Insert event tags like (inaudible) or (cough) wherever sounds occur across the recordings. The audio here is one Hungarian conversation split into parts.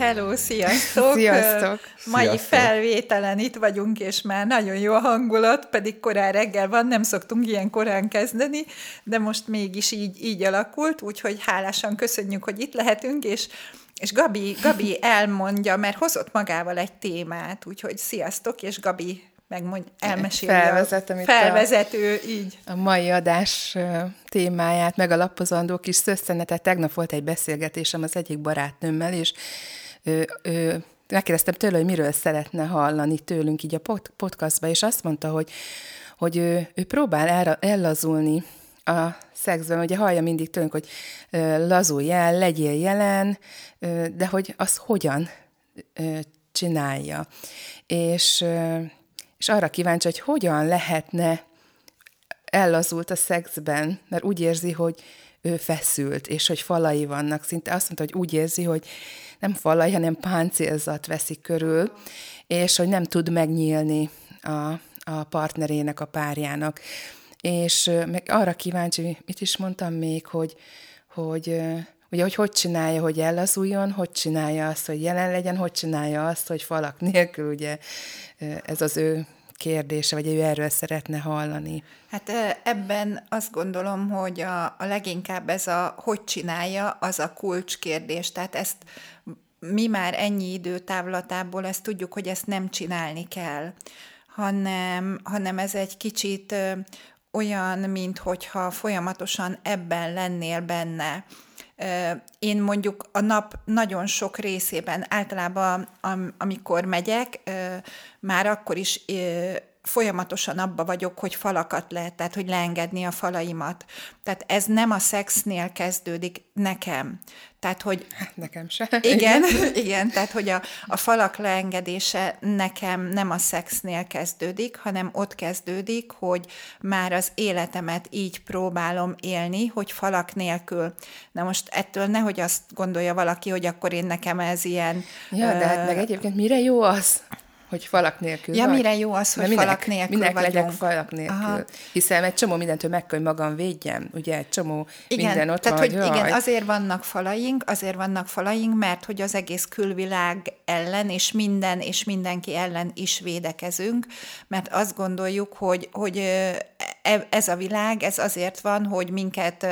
Hello, sziasztok! Sziasztok! Mai Sziasztok. felvételen itt vagyunk, és már nagyon jó a hangulat, pedig korán reggel van, nem szoktunk ilyen korán kezdeni, de most mégis így, így alakult, úgyhogy hálásan köszönjük, hogy itt lehetünk, és és Gabi, Gabi elmondja, mert hozott magával egy témát, úgyhogy sziasztok, és Gabi megmond, elmeséli. a- Felvezet, a- Felvezető, így. A mai adás témáját megalapozandó kis szösszenetet. Tegnap volt egy beszélgetésem az egyik barátnőmmel, és ő, ő, megkérdeztem tőle, hogy miről szeretne hallani tőlünk így a pod- podcastba, és azt mondta, hogy, hogy ő, ő próbál el, ellazulni a szexben, ugye hallja mindig tőlünk, hogy ö, lazulj el, legyél jelen, ö, de hogy az hogyan ö, csinálja. És, ö, és arra kíváncsi, hogy hogyan lehetne ellazult a szexben, mert úgy érzi, hogy ő feszült, és hogy falai vannak. Szinte azt mondta, hogy úgy érzi, hogy nem falai, hanem páncélzat veszik körül, és hogy nem tud megnyílni a, a partnerének, a párjának. És meg arra kíváncsi, mit is mondtam még, hogy, hogy ugye, hogy hogy csinálja, hogy ellazuljon, hogy csinálja azt, hogy jelen legyen, hogy csinálja azt, hogy falak nélkül, ugye ez az ő kérdése, vagy ő erről szeretne hallani. Hát ebben azt gondolom, hogy a, a leginkább ez a hogy csinálja, az a kulcskérdés. Tehát ezt mi már ennyi időtávlatából ezt tudjuk, hogy ezt nem csinálni kell, hanem, hanem ez egy kicsit olyan, mint hogyha folyamatosan ebben lennél benne. Én mondjuk a nap nagyon sok részében, általában am- amikor megyek, már akkor is folyamatosan abba vagyok, hogy falakat lehet, tehát hogy leengedni a falaimat. Tehát ez nem a szexnél kezdődik nekem. Tehát, hogy Hát nekem se. igen, (laughs) igen, tehát hogy a, a falak leengedése nekem nem a szexnél kezdődik, hanem ott kezdődik, hogy már az életemet így próbálom élni, hogy falak nélkül. Na most ettől nehogy azt gondolja valaki, hogy akkor én nekem ez ilyen... Ja, de hát meg egyébként mire jó az, hogy falak nélkül Ja, vagy? mire jó az, hogy minek, falak nélkül minek vagyunk? legyek falak nélkül? Aha. Hiszen egy csomó mindentől meg kell, hogy magam védjem. Ugye egy csomó minden ott tehát, van, hogy jaj. igen, azért vannak falaink, azért vannak falaink, mert hogy az egész külvilág ellen, és minden, és mindenki ellen is védekezünk, mert azt gondoljuk, hogy, hogy ez a világ, ez azért van, hogy minket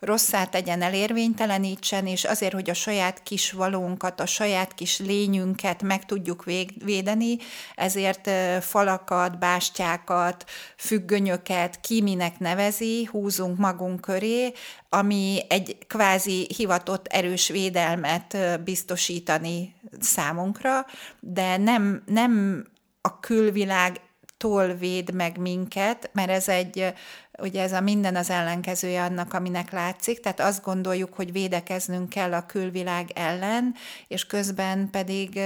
rosszá tegyen, elérvénytelenítsen, és azért, hogy a saját kis valónkat, a saját kis lényünket meg tudjuk védeni, ezért falakat, bástyákat, függönyöket, ki minek nevezi, húzunk magunk köré, ami egy kvázi hivatott erős védelmet biztosítani számunkra, de nem, nem a külvilág tól véd meg minket, mert ez egy, ugye ez a minden az ellenkezője annak, aminek látszik, tehát azt gondoljuk, hogy védekeznünk kell a külvilág ellen, és közben pedig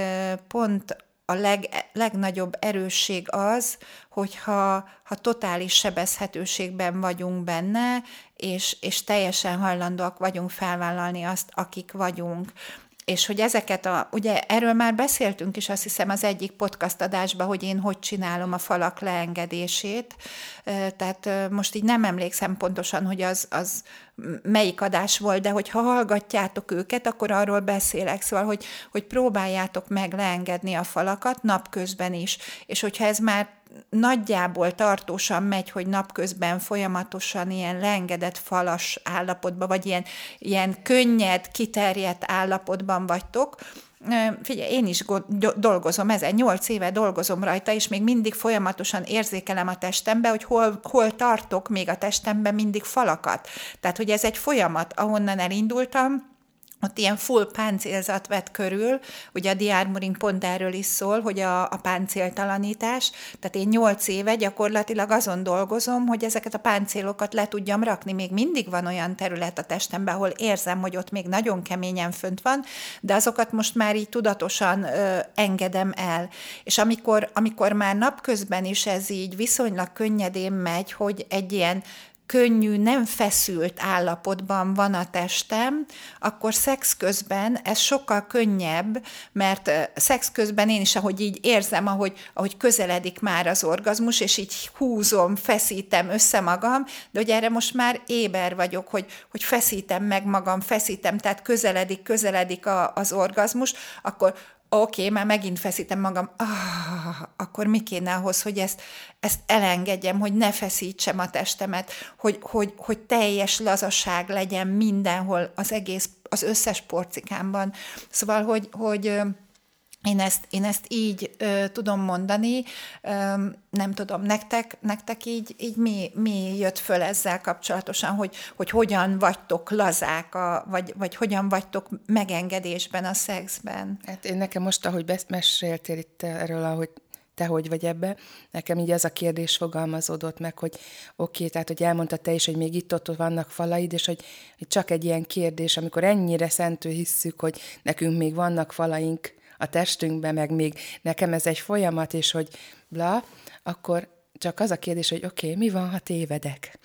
pont a leg, legnagyobb erősség az, hogyha ha totális sebezhetőségben vagyunk benne, és, és teljesen hajlandóak vagyunk felvállalni azt, akik vagyunk. És hogy ezeket a, ugye erről már beszéltünk is, azt hiszem az egyik podcast adásban, hogy én hogy csinálom a falak leengedését, tehát most így nem emlékszem pontosan, hogy az, az melyik adás volt, de hogyha hallgatjátok őket, akkor arról beszélek, szóval, hogy, hogy próbáljátok meg leengedni a falakat napközben is, és hogyha ez már nagyjából tartósan megy, hogy napközben folyamatosan ilyen leengedett falas állapotban, vagy ilyen, ilyen könnyed, kiterjedt állapotban vagytok, Figyelj, én is go- do- dolgozom ezen, nyolc éve dolgozom rajta, és még mindig folyamatosan érzékelem a testembe, hogy hol, hol tartok még a testemben mindig falakat. Tehát, hogy ez egy folyamat, ahonnan elindultam, ott ilyen full páncélzat vett körül, ugye a diármoring pont erről is szól, hogy a, a páncéltalanítás, tehát én nyolc éve gyakorlatilag azon dolgozom, hogy ezeket a páncélokat le tudjam rakni. Még mindig van olyan terület a testemben, ahol érzem, hogy ott még nagyon keményen fönt van, de azokat most már így tudatosan ö, engedem el. És amikor, amikor már napközben is ez így viszonylag könnyedén megy, hogy egy ilyen könnyű, nem feszült állapotban van a testem, akkor szex közben ez sokkal könnyebb, mert szex közben én is, ahogy így érzem, ahogy, ahogy közeledik már az orgazmus, és így húzom, feszítem össze magam, de hogy erre most már éber vagyok, hogy, hogy feszítem meg magam, feszítem, tehát közeledik, közeledik a, az orgazmus, akkor oké, okay, már megint feszítem magam, ah, akkor mi kéne ahhoz, hogy ezt, ezt elengedjem, hogy ne feszítsem a testemet, hogy, hogy, hogy teljes lazaság legyen mindenhol, az egész, az összes porcikámban. Szóval, hogy, hogy én ezt, én ezt így ö, tudom mondani, ö, nem tudom, nektek, nektek így, így mi, mi jött föl ezzel kapcsolatosan, hogy, hogy hogyan vagytok lazák, a, vagy, vagy hogyan vagytok megengedésben a szexben? Hát én nekem most, ahogy meséltél itt erről, ahogy te hogy vagy ebbe, nekem így az a kérdés fogalmazódott meg, hogy oké, okay, tehát hogy elmondta te is, hogy még itt-ott vannak falaid, és hogy, hogy csak egy ilyen kérdés, amikor ennyire szentő hisszük, hogy nekünk még vannak falaink, a testünkbe, meg még nekem ez egy folyamat, és hogy bla, akkor csak az a kérdés, hogy oké, okay, mi van, ha tévedek?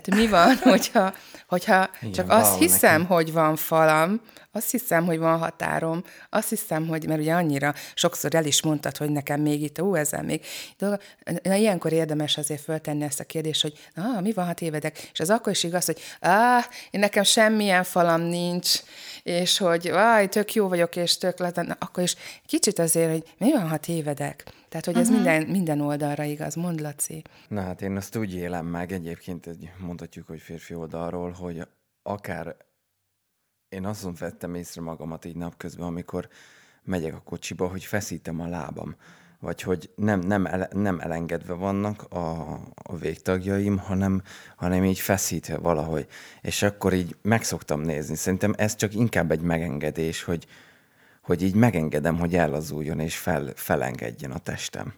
Tehát mi van, (laughs) hogyha, hogyha Igen, csak azt hiszem, nekem. hogy van falam, azt hiszem, hogy van határom, azt hiszem, hogy, mert ugye annyira sokszor el is mondtad, hogy nekem még itt, ó, ezzel még. De, na, ilyenkor érdemes azért föltenni ezt a kérdést, hogy na, mi van, ha tévedek? És az akkor is igaz, hogy á, én nekem semmilyen falam nincs, és hogy áj, tök jó vagyok, és tök leten, akkor is kicsit azért, hogy mi van, ha tévedek? Tehát, hogy ez uh-huh. minden, minden oldalra igaz, mond Laci. Na hát én azt úgy élem meg egyébként, egy, mondhatjuk, hogy férfi oldalról, hogy akár én azon vettem észre magamat így napközben, amikor megyek a kocsiba, hogy feszítem a lábam, vagy hogy nem, nem, ele, nem elengedve vannak a, a végtagjaim, hanem, hanem így feszítve valahogy. És akkor így meg szoktam nézni. Szerintem ez csak inkább egy megengedés, hogy, hogy így megengedem, hogy ellazuljon és fel, felengedjen a testem.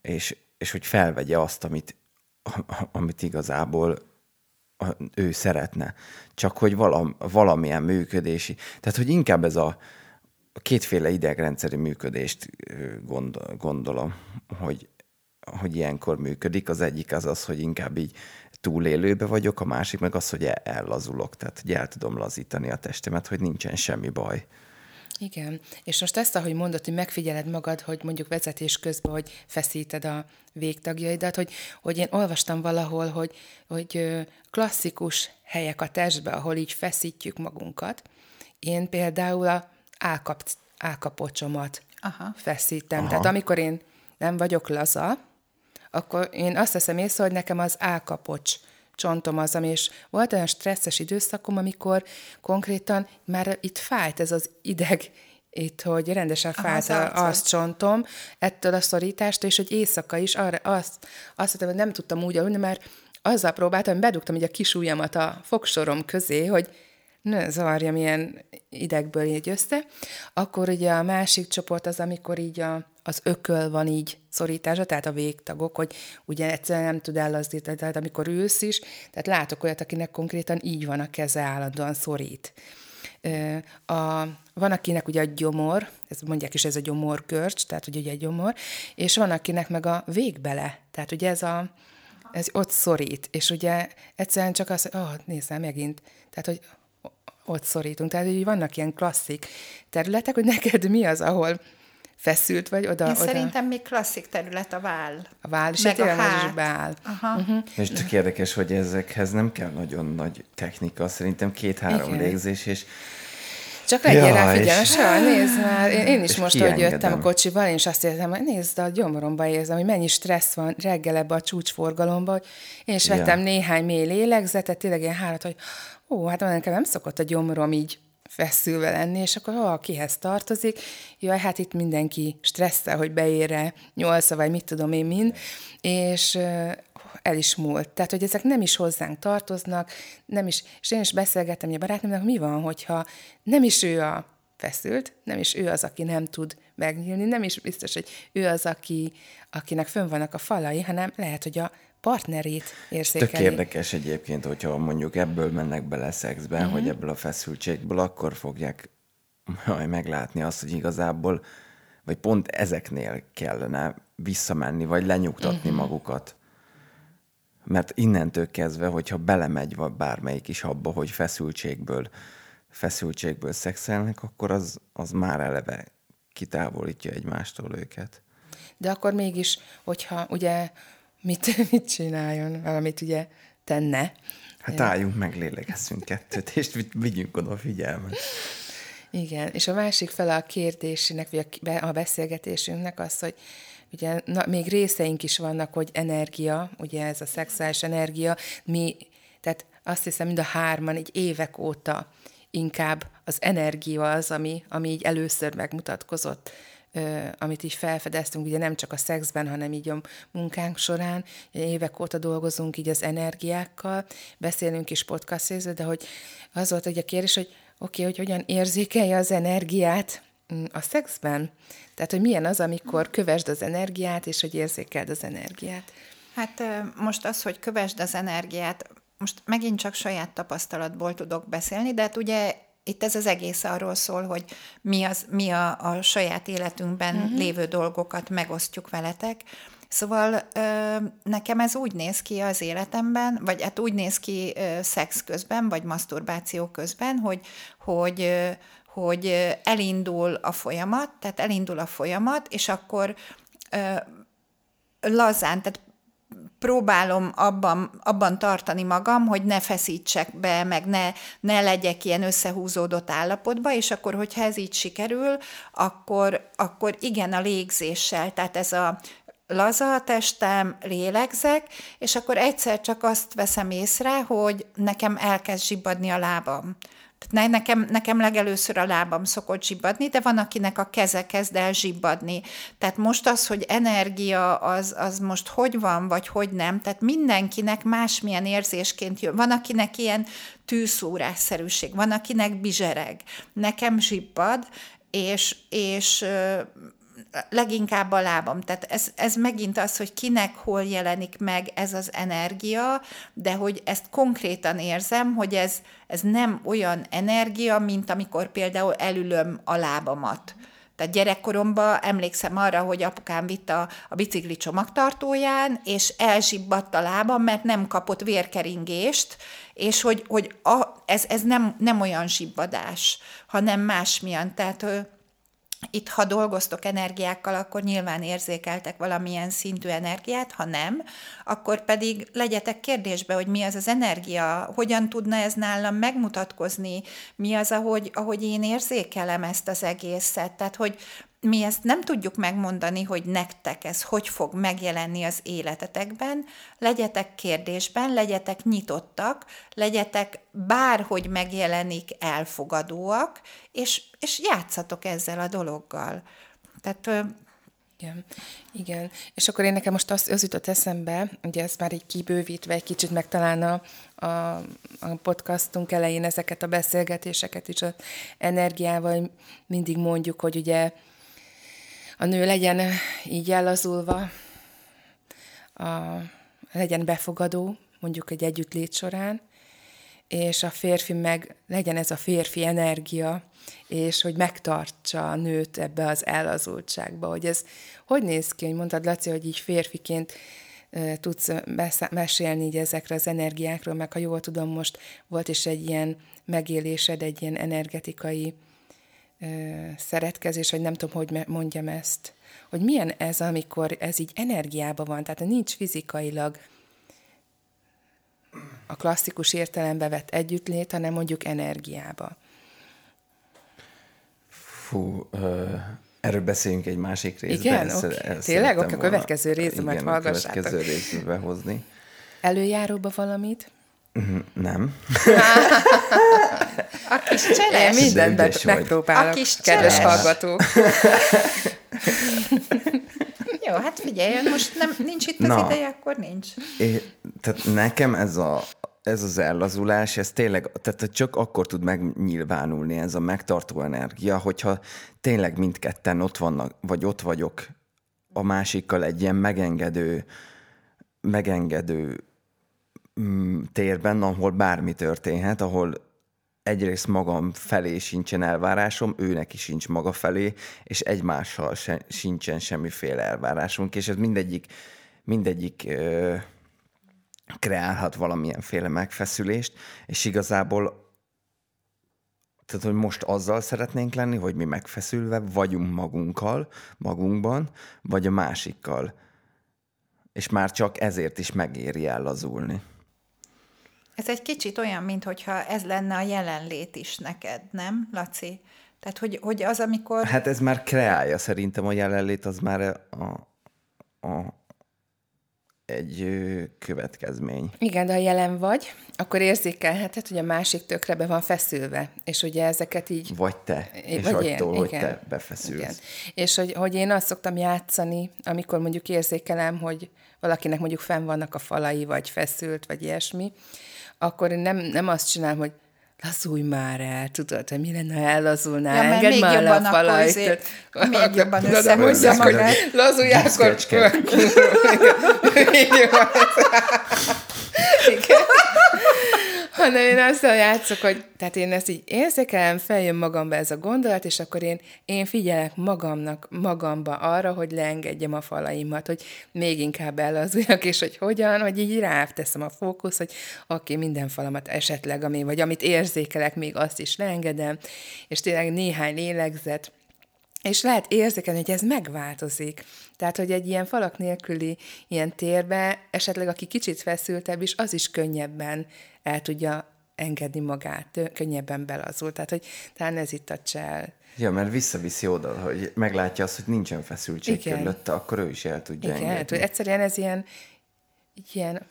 És, és hogy felvegye azt, amit, (laughs) amit igazából ő szeretne. Csak hogy valam, valamilyen működési. Tehát, hogy inkább ez a, kétféle idegrendszeri működést gondol, gondolom, hogy, hogy ilyenkor működik. Az egyik az az, hogy inkább így túlélőbe vagyok, a másik meg az, hogy ellazulok, tehát hogy el tudom lazítani a testemet, hogy nincsen semmi baj. Igen, és most ezt, ahogy mondod, hogy megfigyeled magad, hogy mondjuk vezetés közben, hogy feszíted a végtagjaidat, hogy, hogy én olvastam valahol, hogy, hogy klasszikus helyek a testbe, ahol így feszítjük magunkat. Én például a állkap, állkapocsomat Aha. feszítem. Aha. Tehát amikor én nem vagyok laza, akkor én azt teszem észre, hogy nekem az állkapocs csontom az, ami, és volt olyan stresszes időszakom, amikor konkrétan már itt fájt ez az ideg, itt, hogy rendesen fájt Aha, az, az csontom ettől a szorítást, és hogy éjszaka is arra azt, azt mondtam, hogy nem tudtam úgy aludni, mert azzal próbáltam, hogy bedugtam így a kis ujjamat a fogsorom közé, hogy ne zavarjam ilyen idegből így össze. Akkor ugye a másik csoport az, amikor így a, az ököl van így szorítása, tehát a végtagok, hogy ugye egyszerűen nem tud ellazdítani, tehát amikor ülsz is, tehát látok olyat, akinek konkrétan így van a keze állandóan szorít. A, van, akinek ugye a gyomor, ez mondják is, ez a gyomorgörcs, tehát ugye egy gyomor, és van, akinek meg a végbele, tehát ugye ez a, ez ott szorít, és ugye egyszerűen csak az, hogy oh, nézzel megint, tehát hogy ott szorítunk. Tehát, hogy vannak ilyen klasszik területek, hogy neked mi az, ahol feszült vagy oda. Én oda. szerintem még klasszik terület a váll. A váll, és meg a hát. beáll. Aha. Uh-huh. És tök érdekes, hogy ezekhez nem kell nagyon nagy technika, szerintem két-három légzés, és csak legyél ja, rá figyelmes, nézd már, én, én is most, kiengedem. hogy jöttem a kocsival, én is azt értem, hogy nézd, a gyomoromba érzem, hogy mennyi stressz van reggel ebbe a csúcsforgalomba, én is vettem ja. néhány mély lélegzetet, tényleg ilyen hárat, hogy ó, hát nekem nem szokott a gyomrom így feszülve lenni, és akkor ha kihez tartozik, jaj, hát itt mindenki stresszel, hogy beére nyolca, vagy mit tudom én mind, és el is múlt. Tehát, hogy ezek nem is hozzánk tartoznak, nem is, és én is beszélgettem a barátnőmnek, mi van, hogyha nem is ő a feszült, nem is ő az, aki nem tud megnyílni, nem is biztos, hogy ő az, aki, akinek fönn vannak a falai, hanem lehet, hogy a partnerét érzékeli. Tök érdekes egyébként, hogyha mondjuk ebből mennek bele szexbe, uh-huh. hogy ebből a feszültségből, akkor fogják majd meglátni azt, hogy igazából, vagy pont ezeknél kellene visszamenni, vagy lenyugtatni uh-huh. magukat. Mert innentől kezdve, hogyha belemegy bármelyik is abba, hogy feszültségből, feszültségből szexelnek, akkor az, az már eleve kitávolítja egymástól őket. De akkor mégis, hogyha ugye mit, (laughs) mit csináljon, valamit ugye tenne. Hát álljunk meg, lélegezzünk kettőt, és vi- vigyünk oda figyelmet. Igen, és a másik fele a kérdésének, vagy a, be- a beszélgetésünknek az, hogy ugye na, még részeink is vannak, hogy energia, ugye ez a szexuális energia, mi, tehát azt hiszem mind a hárman így évek óta inkább az energia az, ami, ami így először megmutatkozott, amit így felfedeztünk, ugye nem csak a szexben, hanem így a munkánk során. Évek óta dolgozunk így az energiákkal, beszélünk is podcast részről, de hogy az volt hogy a kérdés, hogy oké, okay, hogy hogyan érzékelje az energiát mm, a szexben? Tehát, hogy milyen az, amikor kövesd az energiát, és hogy érzékeld az energiát? Hát most az, hogy kövesd az energiát, most megint csak saját tapasztalatból tudok beszélni, de hát ugye itt ez az egész arról szól, hogy mi, az, mi a, a saját életünkben uh-huh. lévő dolgokat megosztjuk veletek. Szóval ö, nekem ez úgy néz ki az életemben, vagy hát úgy néz ki ö, szex közben, vagy maszturbáció közben, hogy, hogy ö, hogy elindul a folyamat, tehát elindul a folyamat, és akkor ö, lazán, tehát próbálom abban, abban tartani magam, hogy ne feszítsek be, meg ne, ne legyek ilyen összehúzódott állapotba, és akkor, hogyha ez így sikerül, akkor, akkor igen a légzéssel, tehát ez a laza a testem, lélegzek, és akkor egyszer csak azt veszem észre, hogy nekem elkezd zsibbadni a lábam. Tehát nekem, nekem legelőször a lábam szokott zsibbadni, de van, akinek a keze kezd el zsibbadni. Tehát most az, hogy energia, az, az most hogy van, vagy hogy nem, tehát mindenkinek másmilyen érzésként jön. Van, akinek ilyen tűszúrásszerűség, van, akinek bizsereg. Nekem zsibbad, és, és leginkább a lábam. Tehát ez, ez megint az, hogy kinek hol jelenik meg ez az energia, de hogy ezt konkrétan érzem, hogy ez, ez nem olyan energia, mint amikor például elülöm a lábamat. Tehát gyerekkoromban emlékszem arra, hogy apukám vitt a, a bicikli csomagtartóján, és elzsibbadt a lábam, mert nem kapott vérkeringést, és hogy, hogy a, ez, ez nem, nem olyan zsibbadás, hanem másmilyen. Tehát itt, ha dolgoztok energiákkal, akkor nyilván érzékeltek valamilyen szintű energiát, ha nem, akkor pedig legyetek kérdésbe, hogy mi az az energia, hogyan tudna ez nálam megmutatkozni, mi az, ahogy, ahogy én érzékelem ezt az egészet. Tehát, hogy mi ezt nem tudjuk megmondani, hogy nektek ez hogy fog megjelenni az életetekben, legyetek kérdésben, legyetek nyitottak, legyetek bárhogy megjelenik elfogadóak, és, és játszatok ezzel a dologgal. Tehát igen, igen. És akkor én nekem most az, az jutott eszembe, ugye ez már így kibővítve egy kicsit, meg talán a, a, a podcastunk elején ezeket a beszélgetéseket is az energiával mindig mondjuk, hogy ugye a nő legyen így ellazulva, a, legyen befogadó, mondjuk egy együttlét során, és a férfi meg legyen ez a férfi energia, és hogy megtartsa a nőt ebbe az ellazultságba, hogy ez hogy néz ki, hogy mondtad, Laci, hogy így férfiként e, tudsz mesélni így ezekre az energiákról, meg ha jól tudom, most volt is egy ilyen megélésed, egy ilyen energetikai szeretkezés, vagy nem tudom, hogy mondjam ezt, hogy milyen ez, amikor ez így energiában van, tehát nincs fizikailag a klasszikus értelembe vett együttlét, hanem mondjuk energiába. Fú, ö, erről beszéljünk egy másik részben. Igen? Oké. Okay. Tényleg? Oké, a következő részben hallgassátok. következő részben behozni. Előjáróba valamit? Nem. a kis cseles. Én mindent be- megpróbálok, a kis kedves hallgatók. (laughs) Jó, hát figyelj, most nem, nincs itt az Na. ideje, akkor nincs. É, tehát nekem ez a ez az ellazulás, ez tényleg, tehát csak akkor tud megnyilvánulni ez a megtartó energia, hogyha tényleg mindketten ott vannak, vagy ott vagyok a másikkal egy ilyen megengedő, megengedő térben, ahol bármi történhet, ahol egyrészt magam felé sincsen elvárásom, őnek is sincs maga felé, és egymással se, sincsen semmiféle elvárásunk, és ez mindegyik, mindegyik ö, kreálhat valamilyenféle megfeszülést, és igazából tehát, hogy most azzal szeretnénk lenni, hogy mi megfeszülve vagyunk magunkkal, magunkban, vagy a másikkal. És már csak ezért is megéri ellazulni. Ez egy kicsit olyan, mintha ez lenne a jelenlét is neked, nem, Laci? Tehát, hogy, hogy az, amikor... Hát ez már kreálja szerintem a jelenlét, az már a, a, egy következmény. Igen, de ha jelen vagy, akkor érzékelheted, hogy a másik tökre be van feszülve. És ugye ezeket így... Vagy te, és Vagy attól, hogy igen. te befeszülsz. Igen. És hogy, hogy én azt szoktam játszani, amikor mondjuk érzékelem, hogy valakinek mondjuk fenn vannak a falai, vagy feszült, vagy ilyesmi, akkor én nem, nem azt csinálom, hogy lazulj már el, tudod, hogy mi lenne, ha ellazulnál, Ja, engedd még már le jobban a izé- Tehát- még jobban hogy magát. Lazulj, akkor... Gyöszköcske. (laughs) Így van. (laughs) Hanem én azzal játszok, hogy tehát én ezt így érzékelem, feljön magamba ez a gondolat, és akkor én, én figyelek magamnak, magamba arra, hogy leengedjem a falaimat, hogy még inkább elazuljak, és hogy hogyan, hogy így ráteszem a fókusz, hogy oké, okay, minden falamat esetleg, ami, vagy amit érzékelek, még azt is leengedem, és tényleg néhány lélegzet, és lehet érzékelni, hogy ez megváltozik. Tehát, hogy egy ilyen falak nélküli ilyen térbe, esetleg aki kicsit feszültebb is, az is könnyebben el tudja engedni magát, könnyebben belazul. Tehát, hogy talán ez itt a csel. Ja, mert visszaviszi oda, hogy meglátja azt, hogy nincsen feszültség Igen. körülötte, akkor ő is el tudja Igen, hát, engedni. hogy egyszerűen ez ilyen, ilyen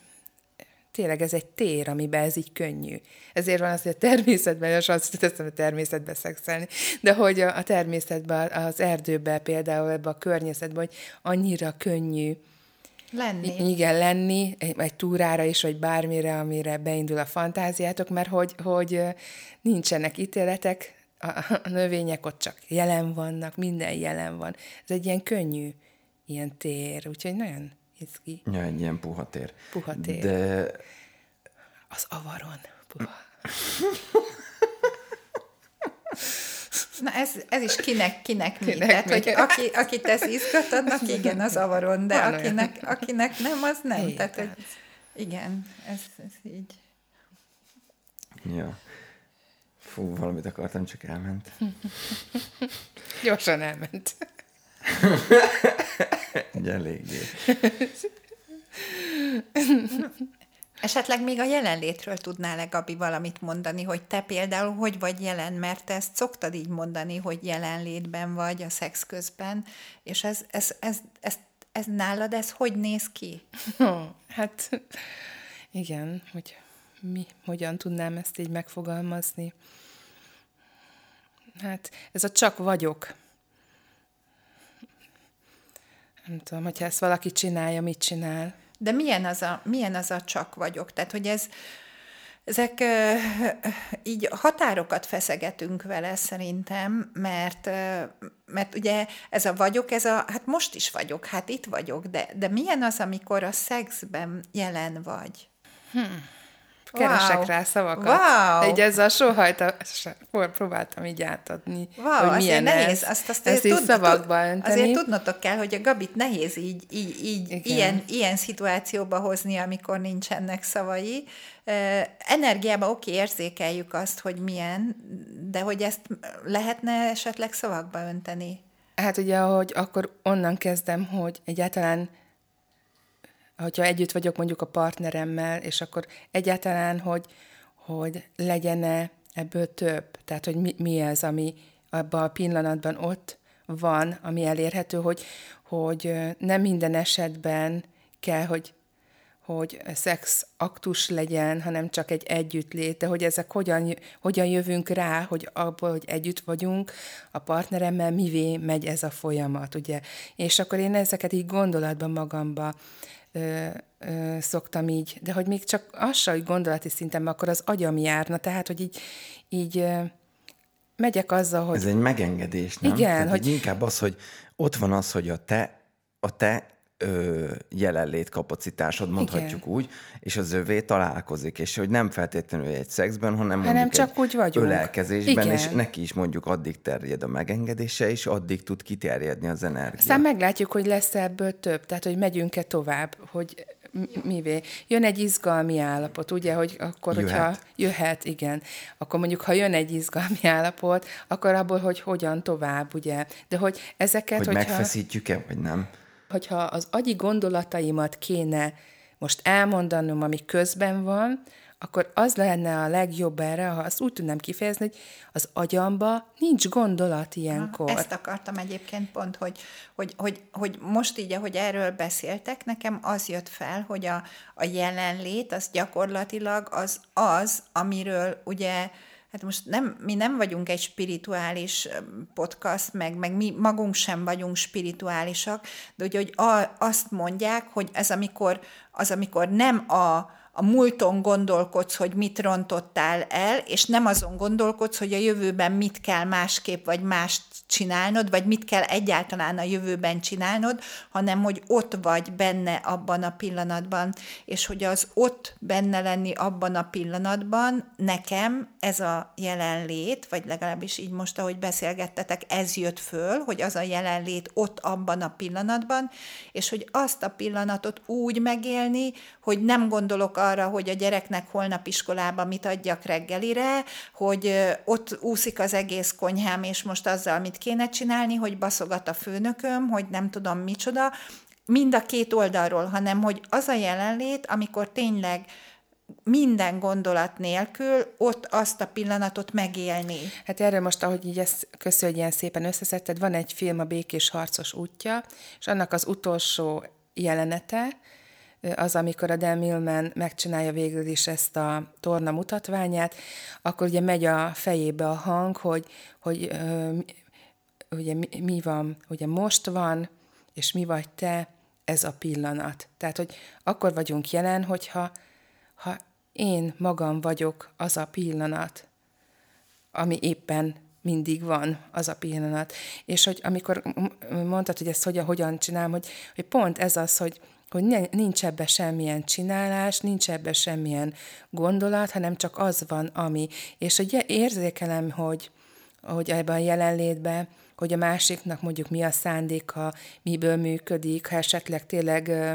tényleg ez egy tér, amiben ez így könnyű. Ezért van az, hogy a természetben, és azt teszem a természetbe szexelni, de hogy a, a természetben, az erdőben például ebben a környezetben, hogy annyira könnyű Lenni. igen, lenni egy, túrára is, vagy bármire, amire beindul a fantáziátok, mert hogy, hogy nincsenek ítéletek, a, a növények ott csak jelen vannak, minden jelen van. Ez egy ilyen könnyű ilyen tér, úgyhogy nagyon izgi. Ja, egy ilyen puha tér. Puha tér. De Az avaron. Puha. (laughs) Na ez, ez is kinek, kinek mi. Kinek Tehát, mi. hogy aki, aki tesz izgat, (laughs) annak igen, az avaron, de Van olyan. akinek, akinek nem, az nem. Igen. Tehát, hogy igen, ez, ez így. Ja. Fú, valamit akartam, csak elment. (laughs) Gyorsan elment. Ugye eléggé. Esetleg még a jelenlétről tudnál-e, Gabi, valamit mondani, hogy te például hogy vagy jelen, mert te ezt szoktad így mondani, hogy jelenlétben vagy a szex közben, és ez, ez, ez, ez, ez nálad, ez hogy néz ki? Hát igen, hogy mi, hogyan tudnám ezt így megfogalmazni. Hát ez a csak vagyok. Nem tudom, hogyha ezt valaki csinálja, mit csinál. De milyen az a, milyen az a csak vagyok? Tehát, hogy ez, ezek így határokat feszegetünk vele szerintem, mert, mert ugye ez a vagyok, ez a, hát most is vagyok, hát itt vagyok, de, de milyen az, amikor a szexben jelen vagy? Keresek Wow. rá szavakat. Wow. Így ezzel sóhajta, próbáltam így átadni, Wow, hogy milyen nehéz, ez. azt, azt ezt így szavakba önteni. Azért tudnotok kell, hogy a Gabit nehéz így, így, így Igen. ilyen, ilyen szituációba hozni, amikor nincsenek szavai. Ö, Energiába oké, érzékeljük azt, hogy milyen, de hogy ezt lehetne esetleg szavakba önteni? Hát ugye, hogy akkor onnan kezdem, hogy egyáltalán, hogyha együtt vagyok mondjuk a partneremmel, és akkor egyáltalán, hogy, hogy legyen-e ebből több. Tehát, hogy mi, mi ez, ami abban a pillanatban ott van, ami elérhető, hogy, hogy nem minden esetben kell, hogy, hogy szex aktus legyen, hanem csak egy együttlét, de hogy ezek hogyan, hogyan jövünk rá, hogy abból, hogy együtt vagyunk a partneremmel, mivé megy ez a folyamat, ugye. És akkor én ezeket így gondolatban magamba ö, ö, szoktam így, de hogy még csak az hogy gondolati szinten, akkor az agyam járna, tehát, hogy így, így ö, megyek azzal, hogy... Ez egy megengedés, nem? Igen, Tehát, hogy... Inkább az, hogy ott van az, hogy a te, a te ö, jelenlét kapacitásod, mondhatjuk Igen. úgy, és az övé találkozik, és hogy nem feltétlenül egy szexben, hanem, Hanem mondjuk csak egy úgy vagyunk. ölelkezésben, Igen. és neki is mondjuk addig terjed a megengedése, és addig tud kiterjedni az energia. Aztán meglátjuk, hogy lesz ebből több, tehát hogy megyünk-e tovább, hogy mi- mivé. Jön egy izgalmi állapot, ugye, hogy akkor, Jöhet. hogyha jöhet, igen, akkor mondjuk, ha jön egy izgalmi állapot, akkor abból, hogy hogyan tovább, ugye. De hogy ezeket, hogy hogyha, megfeszítjük-e, vagy nem? Hogyha az agyi gondolataimat kéne most elmondanom, ami közben van, akkor az lenne a legjobb erre, ha azt úgy tudnám kifejezni, hogy az agyamba nincs gondolat ilyenkor. Ezt akartam egyébként pont, hogy, hogy, hogy, hogy most így, ahogy erről beszéltek, nekem az jött fel, hogy a, a jelenlét az gyakorlatilag az az, amiről ugye Hát most nem, mi nem vagyunk egy spirituális podcast, meg, meg mi magunk sem vagyunk spirituálisak, de hogy, hogy a, azt mondják, hogy ez amikor, az amikor nem a, a múlton gondolkodsz, hogy mit rontottál el, és nem azon gondolkodsz, hogy a jövőben mit kell másképp, vagy mást csinálnod, vagy mit kell egyáltalán a jövőben csinálnod, hanem hogy ott vagy benne abban a pillanatban, és hogy az ott benne lenni abban a pillanatban nekem ez a jelenlét, vagy legalábbis így most, ahogy beszélgettetek, ez jött föl, hogy az a jelenlét ott abban a pillanatban, és hogy azt a pillanatot úgy megélni, hogy nem gondolok arra, hogy a gyereknek holnap iskolába mit adjak reggelire, hogy ott úszik az egész konyhám, és most azzal mit kéne csinálni, hogy baszogat a főnököm, hogy nem tudom micsoda, mind a két oldalról, hanem hogy az a jelenlét, amikor tényleg minden gondolat nélkül ott azt a pillanatot megélni. Hát erről most, ahogy így ezt köszönöm, hogy ilyen szépen összeszedted, van egy film, a Békés Harcos útja, és annak az utolsó jelenete, az, amikor a Dan Millman megcsinálja végül is ezt a torna mutatványát, akkor ugye megy a fejébe a hang, hogy, hogy ugye mi, mi van, ugye most van, és mi vagy te, ez a pillanat. Tehát, hogy akkor vagyunk jelen, hogyha ha én magam vagyok az a pillanat, ami éppen mindig van, az a pillanat. És hogy amikor mondtad, hogy ezt hogyan, hogyan csinálom, hogy, hogy pont ez az, hogy, hogy ne- nincs ebbe semmilyen csinálás, nincs ebbe semmilyen gondolat, hanem csak az van, ami. És hogy érzékelem, hogy, hogy ebben a jelenlétben, hogy a másiknak mondjuk mi a szándéka, miből működik, ha esetleg tényleg ö,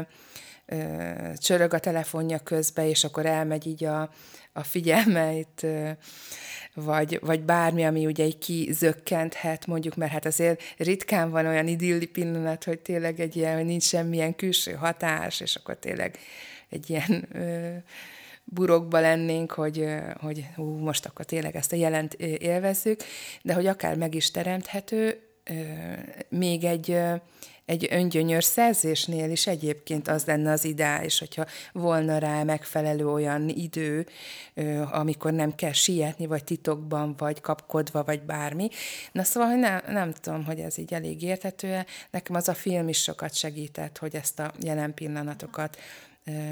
ö, csörög a telefonja közbe, és akkor elmegy így a, a figyelme itt, ö, vagy, vagy bármi, ami ugye így kizökkenthet, mondjuk, mert hát azért ritkán van olyan idilli pillanat, hogy tényleg egy ilyen, hogy nincs semmilyen külső hatás, és akkor tényleg egy ilyen ö, burokba lennénk, hogy, hogy hú, most akkor tényleg ezt a jelent élvezzük, de hogy akár meg is teremthető, ö, még egy, ö, egy öngyönyör szerzésnél is egyébként az lenne az ideális, hogyha volna rá megfelelő olyan idő, amikor nem kell sietni, vagy titokban, vagy kapkodva, vagy bármi. Na szóval, hogy nem, nem tudom, hogy ez így elég érthető Nekem az a film is sokat segített, hogy ezt a jelen pillanatokat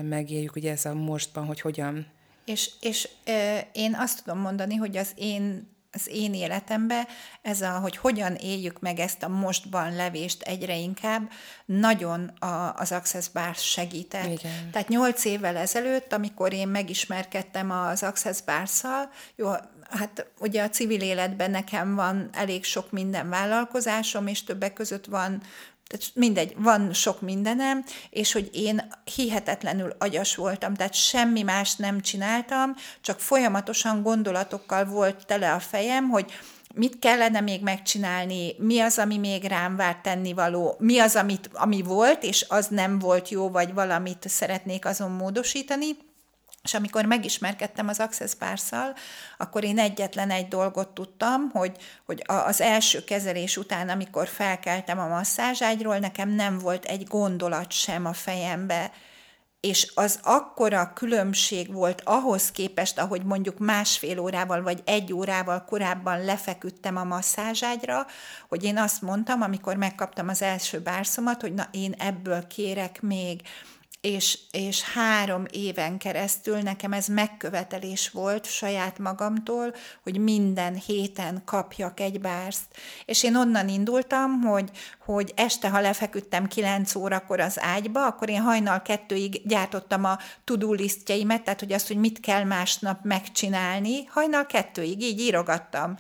megéljük, ugye ez a mostban, hogy hogyan És, és ö, én azt tudom mondani, hogy az én az én életemben ez a, hogy hogyan éljük meg ezt a mostban levést egyre inkább, nagyon a, az Access Bar segített. Igen. Tehát nyolc évvel ezelőtt, amikor én megismerkedtem az Access Bárszal, jó, hát ugye a civil életben nekem van elég sok minden vállalkozásom, és többek között van tehát mindegy, van sok mindenem, és hogy én hihetetlenül agyas voltam, tehát semmi más nem csináltam, csak folyamatosan gondolatokkal volt tele a fejem, hogy mit kellene még megcsinálni, mi az, ami még rám vár tennivaló, mi az, amit, ami volt, és az nem volt jó, vagy valamit szeretnék azon módosítani, és amikor megismerkedtem az Access Bárszal, akkor én egyetlen egy dolgot tudtam, hogy, hogy az első kezelés után, amikor felkeltem a masszázságyról, nekem nem volt egy gondolat sem a fejembe, és az akkora különbség volt ahhoz képest, ahogy mondjuk másfél órával vagy egy órával korábban lefeküdtem a masszázságyra, hogy én azt mondtam, amikor megkaptam az első bárszomat, hogy na én ebből kérek még és, és három éven keresztül nekem ez megkövetelés volt saját magamtól, hogy minden héten kapjak egy bárszt. És én onnan indultam, hogy, hogy este, ha lefeküdtem 9 órakor az ágyba, akkor én hajnal kettőig gyártottam a to-do listjeimet, tehát hogy azt, hogy mit kell másnap megcsinálni, hajnal kettőig így írogattam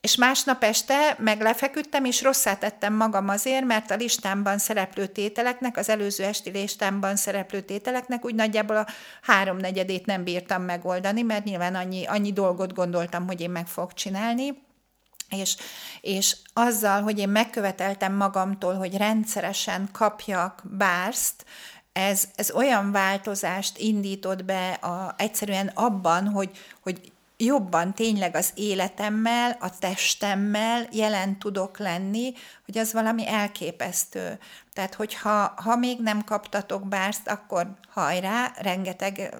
és másnap este meg lefeküdtem, és rosszát tettem magam azért, mert a listámban szereplő tételeknek, az előző esti listámban szereplő tételeknek úgy nagyjából a háromnegyedét nem bírtam megoldani, mert nyilván annyi, annyi dolgot gondoltam, hogy én meg fogok csinálni. És, és azzal, hogy én megköveteltem magamtól, hogy rendszeresen kapjak bárszt, ez, ez olyan változást indított be a, egyszerűen abban, hogy, hogy jobban tényleg az életemmel, a testemmel jelen tudok lenni, hogy az valami elképesztő. Tehát, hogyha ha még nem kaptatok bárst, akkor hajrá, rengeteg,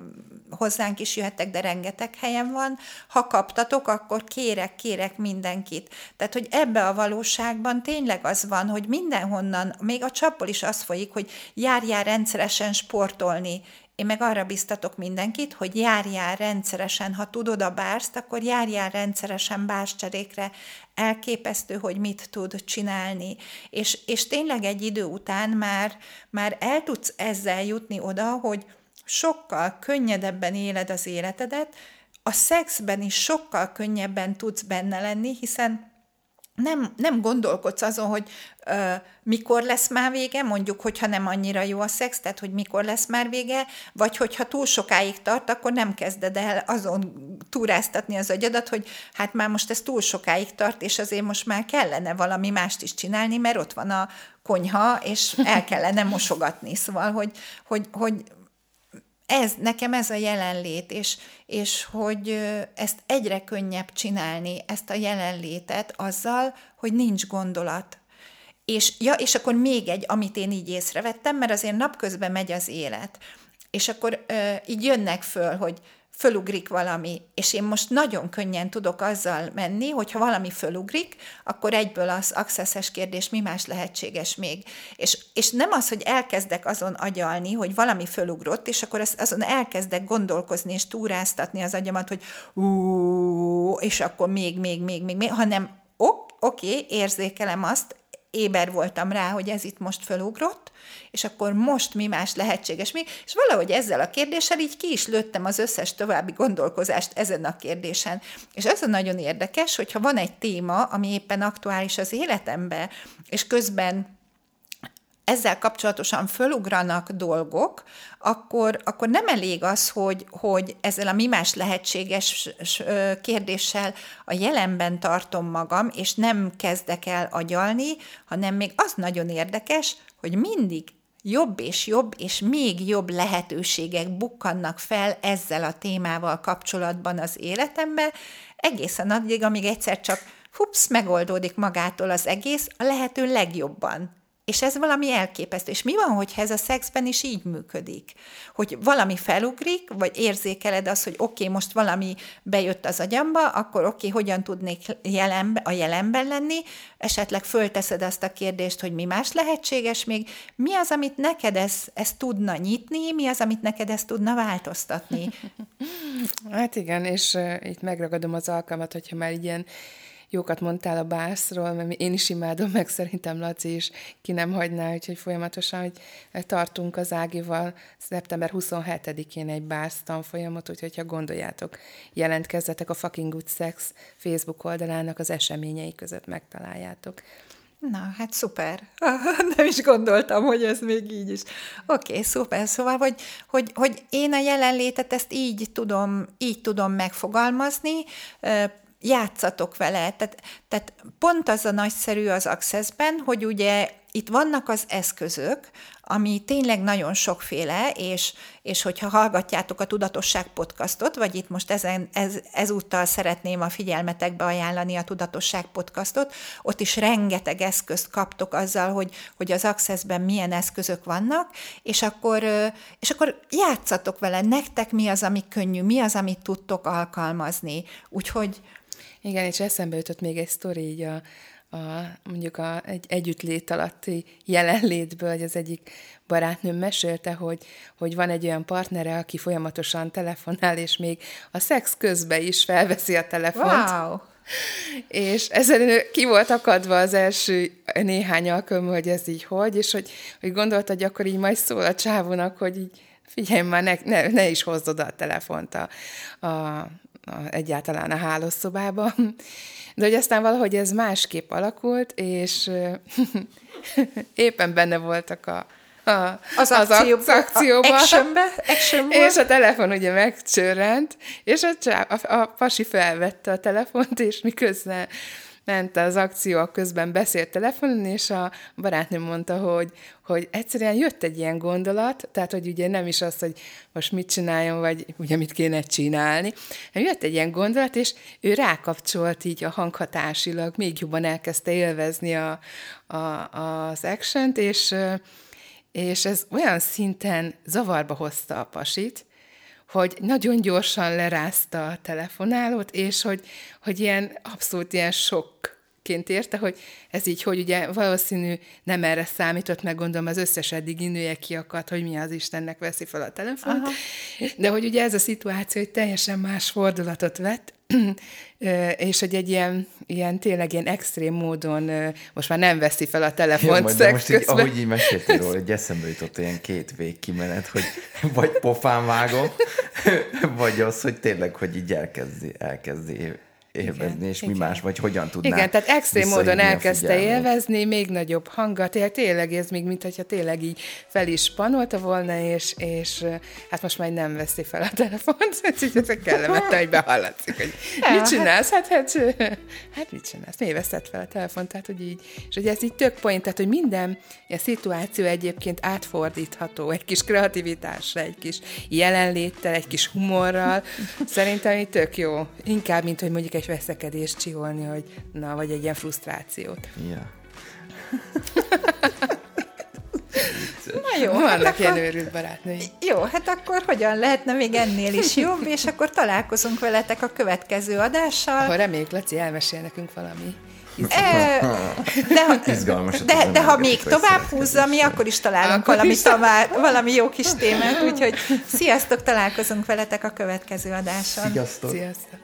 hozzánk is jöhettek, de rengeteg helyen van. Ha kaptatok, akkor kérek, kérek mindenkit. Tehát, hogy ebbe a valóságban tényleg az van, hogy mindenhonnan, még a csapból is az folyik, hogy járjál rendszeresen sportolni, én meg arra biztatok mindenkit, hogy járjál rendszeresen, ha tudod a bárszt, akkor járjál rendszeresen bárcserékre. Elképesztő, hogy mit tud csinálni. És, és tényleg egy idő után már, már el tudsz ezzel jutni oda, hogy sokkal könnyedebben éled az életedet, a szexben is sokkal könnyebben tudsz benne lenni, hiszen nem, nem gondolkodsz azon, hogy ö, mikor lesz már vége, mondjuk, hogyha nem annyira jó a szex, tehát hogy mikor lesz már vége, vagy hogyha túl sokáig tart, akkor nem kezded el azon túráztatni az agyadat, hogy hát már most ez túl sokáig tart, és azért most már kellene valami mást is csinálni, mert ott van a konyha, és el kellene mosogatni. Szóval, hogy, hogy, hogy ez, nekem ez a jelenlét, és, és hogy ezt egyre könnyebb csinálni, ezt a jelenlétet azzal, hogy nincs gondolat. És, ja, és akkor még egy, amit én így észrevettem, mert azért napközben megy az élet. És akkor ö, így jönnek föl, hogy fölugrik valami, és én most nagyon könnyen tudok azzal menni, hogyha valami fölugrik, akkor egyből az accesses kérdés, mi más lehetséges még. És, és nem az, hogy elkezdek azon agyalni, hogy valami fölugrott, és akkor azon elkezdek gondolkozni és túráztatni az agyamat, hogy ú, és akkor még, még, még, még, még hanem oké, okay, érzékelem azt, éber voltam rá, hogy ez itt most fölugrott, és akkor most mi más lehetséges még, és valahogy ezzel a kérdéssel így ki is lőttem az összes további gondolkozást ezen a kérdésen. És ez a nagyon érdekes, hogyha van egy téma, ami éppen aktuális az életemben, és közben ezzel kapcsolatosan fölugranak dolgok, akkor, akkor nem elég az, hogy, hogy ezzel a mi más lehetséges kérdéssel a jelenben tartom magam, és nem kezdek el agyalni, hanem még az nagyon érdekes, hogy mindig jobb és jobb, és még jobb lehetőségek bukkannak fel ezzel a témával kapcsolatban az életembe, egészen addig, amíg egyszer csak hups, megoldódik magától az egész a lehető legjobban. És ez valami elképesztő. És mi van, hogyha ez a szexben is így működik? Hogy valami felugrik, vagy érzékeled azt, hogy oké, okay, most valami bejött az agyamba, akkor oké, okay, hogyan tudnék jelenbe, a jelenben lenni, esetleg fölteszed azt a kérdést, hogy mi más lehetséges még, mi az, amit neked ez, ez tudna nyitni, mi az, amit neked ez tudna változtatni? (laughs) Hát igen, és itt megragadom az alkalmat, hogyha már ilyen jókat mondtál a bászról, mert én is imádom, meg szerintem Laci is ki nem hagyná, úgyhogy folyamatosan, hogy tartunk az Ágival szeptember 27-én egy bász tanfolyamot, úgyhogy ha gondoljátok, jelentkezzetek a Fucking Good Sex Facebook oldalának az eseményei között megtaláljátok. Na, hát szuper. (laughs) Nem is gondoltam, hogy ez még így is. Oké, okay, szuper. Szóval, hogy, hogy, hogy én a jelenlétet ezt így tudom, így tudom megfogalmazni, játszatok vele. Tehát, tehát pont az a nagyszerű az Accessben, hogy ugye itt vannak az eszközök, ami tényleg nagyon sokféle, és, és hogyha hallgatjátok a Tudatosság podcastot, vagy itt most ezen, ez, ezúttal szeretném a figyelmetekbe ajánlani a Tudatosság podcastot, ott is rengeteg eszközt kaptok azzal, hogy, hogy az Accessben milyen eszközök vannak, és akkor, és akkor játszatok vele, nektek mi az, ami könnyű, mi az, amit tudtok alkalmazni. Úgyhogy... Igen, és eszembe jutott még egy sztori így a, a, mondjuk a, egy együttlét alatti jelenlétből, hogy az egyik barátnőm mesélte, hogy, hogy van egy olyan partnere, aki folyamatosan telefonál, és még a szex közben is felveszi a telefont. Wow! És ezen ki volt akadva az első néhány alkalom, hogy ez így hogy, és hogy, hogy gondolta, hogy akkor így majd szól a csávónak, hogy így figyelj már, ne, ne, ne is hozd oda a telefont a, a, a, egyáltalán a hálószobába. De hogy aztán valahogy ez másképp alakult, és (laughs) éppen benne voltak a, a, az, az akcióba, akcióba actionbe, actionba. és a telefon ugye megcsörrent, és a, csá, a, a pasi felvette a telefont, és miközben ment az akció, közben beszélt telefonon, és a barátnőm mondta, hogy, hogy egyszerűen jött egy ilyen gondolat, tehát, hogy ugye nem is az, hogy most mit csináljon, vagy ugye mit kéne csinálni, hanem jött egy ilyen gondolat, és ő rákapcsolt így a hanghatásilag, még jobban elkezdte élvezni a, a, az action és, és ez olyan szinten zavarba hozta a pasit, hogy nagyon gyorsan lerázta a telefonálót, és hogy, hogy ilyen abszolút ilyen sok ként érte, hogy ez így, hogy ugye valószínű nem erre számított, meg gondolom az összes eddig nője kiakadt, hogy mi az Istennek veszi fel a telefont. Aha. De hogy ugye ez a szituáció hogy teljesen más fordulatot vett, (clears throat) és hogy egy ilyen, ilyen tényleg ilyen extrém módon most már nem veszi fel a telefont ja, de most így, ahogy így meséltél róla, hogy eszembe jutott ilyen két végkimenet, hogy vagy pofán vágom, (laughs) vagy az, hogy tényleg, hogy így elkezdi, elkezdi élvezni, igen, és igen. mi más, vagy hogyan tudná Igen, tehát extrém módon elkezdte élvezni, még nagyobb hanggal, tényleg, tényleg ez még, mint hogyha tényleg így fel is panolta volna, és, és hát most már nem veszi fel a telefont, (laughs) ez kellemetlen, hogy behallatszik, hogy (laughs) mit csinálsz? Hát, hát, hát mit csinálsz? Miért veszed fel a telefont? Tehát, hogy így, és hogy ez így tök point, tehát, hogy minden a szituáció egyébként átfordítható, egy kis kreativitásra, egy kis jelenléttel, egy kis humorral, szerintem így tök jó. Inkább, mint hogy mondjuk egy veszekedést csiholni, hogy na, vagy egy ilyen frusztrációt. Ja. Na jó. Vannak hát ilyen őrült barátnői. Jó, hát akkor hogyan lehetne még ennél is (laughs) jobb, és akkor találkozunk veletek a következő adással. Akkor reméljük, Laci elmesél nekünk valami de, de, (laughs) de, de ha még tovább húzza, mi akkor is találunk akkor valami, is tovább, valami jó kis témát, úgyhogy sziasztok, találkozunk veletek a következő adáson. Sziasztok! Sziasztok!